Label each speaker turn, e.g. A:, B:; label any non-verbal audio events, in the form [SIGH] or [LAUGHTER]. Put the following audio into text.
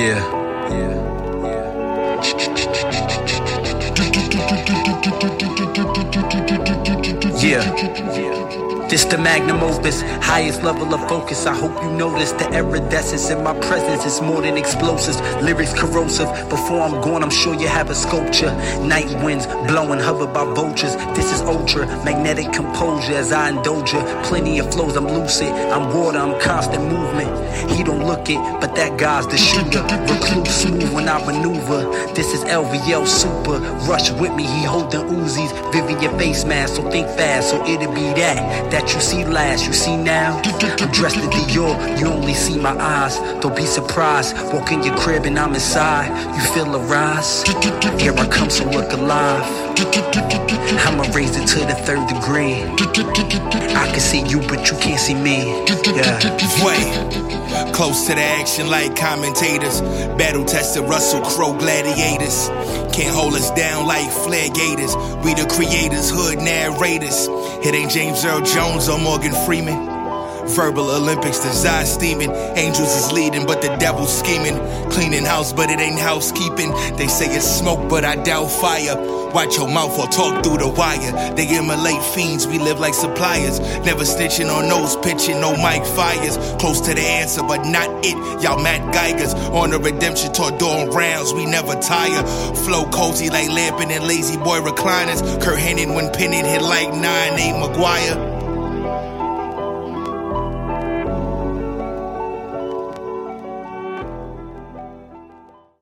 A: Yeah. Yeah. This the magnum opus, highest level of focus. I hope you notice the iridescence in my presence is more than explosives. Lyrics corrosive. Before I'm gone, I'm sure you have a sculpture. Night winds blowing, hovered by vultures. This is ultra magnetic composure as I indulge you. Plenty of flows, I'm lucid. I'm water, I'm constant movement. He don't look it, but that guy's the shooter. Recluse smooth when I maneuver. This is LVL super. Rush with me, he holding Uzis. Vivian face mask, so think fast, so it'll be that. That you see last, you see now. [LAUGHS] I'm dressed in Dior, you only see my eyes. Don't be surprised. Walk in your crib and I'm inside. You feel a rise. Here I come, so look alive. I'ma raise it to the third degree. I can see you, but you can't see me. Yeah.
B: Wait. Close to the action like commentators. Battle tested Russell Crowe gladiators. Can't hold us down like flag gators. We the creators, hood narrators. It ain't James Earl Jones or Morgan Freeman. Verbal Olympics, desire steaming. Angels is leading, but the devil's scheming. Cleaning house, but it ain't housekeeping. They say it's smoke, but I doubt fire. Watch your mouth or talk through the wire. They immolate fiends, we live like suppliers. Never snitching on nose pitching, no mic fires. Close to the answer, but not it. Y'all Matt Geigers on the redemption tour doing rounds, we never tire. Flow cozy like lamping and La-Z-Boy recliners. Curt Hennig when pinning hit like nine, eight McGwire.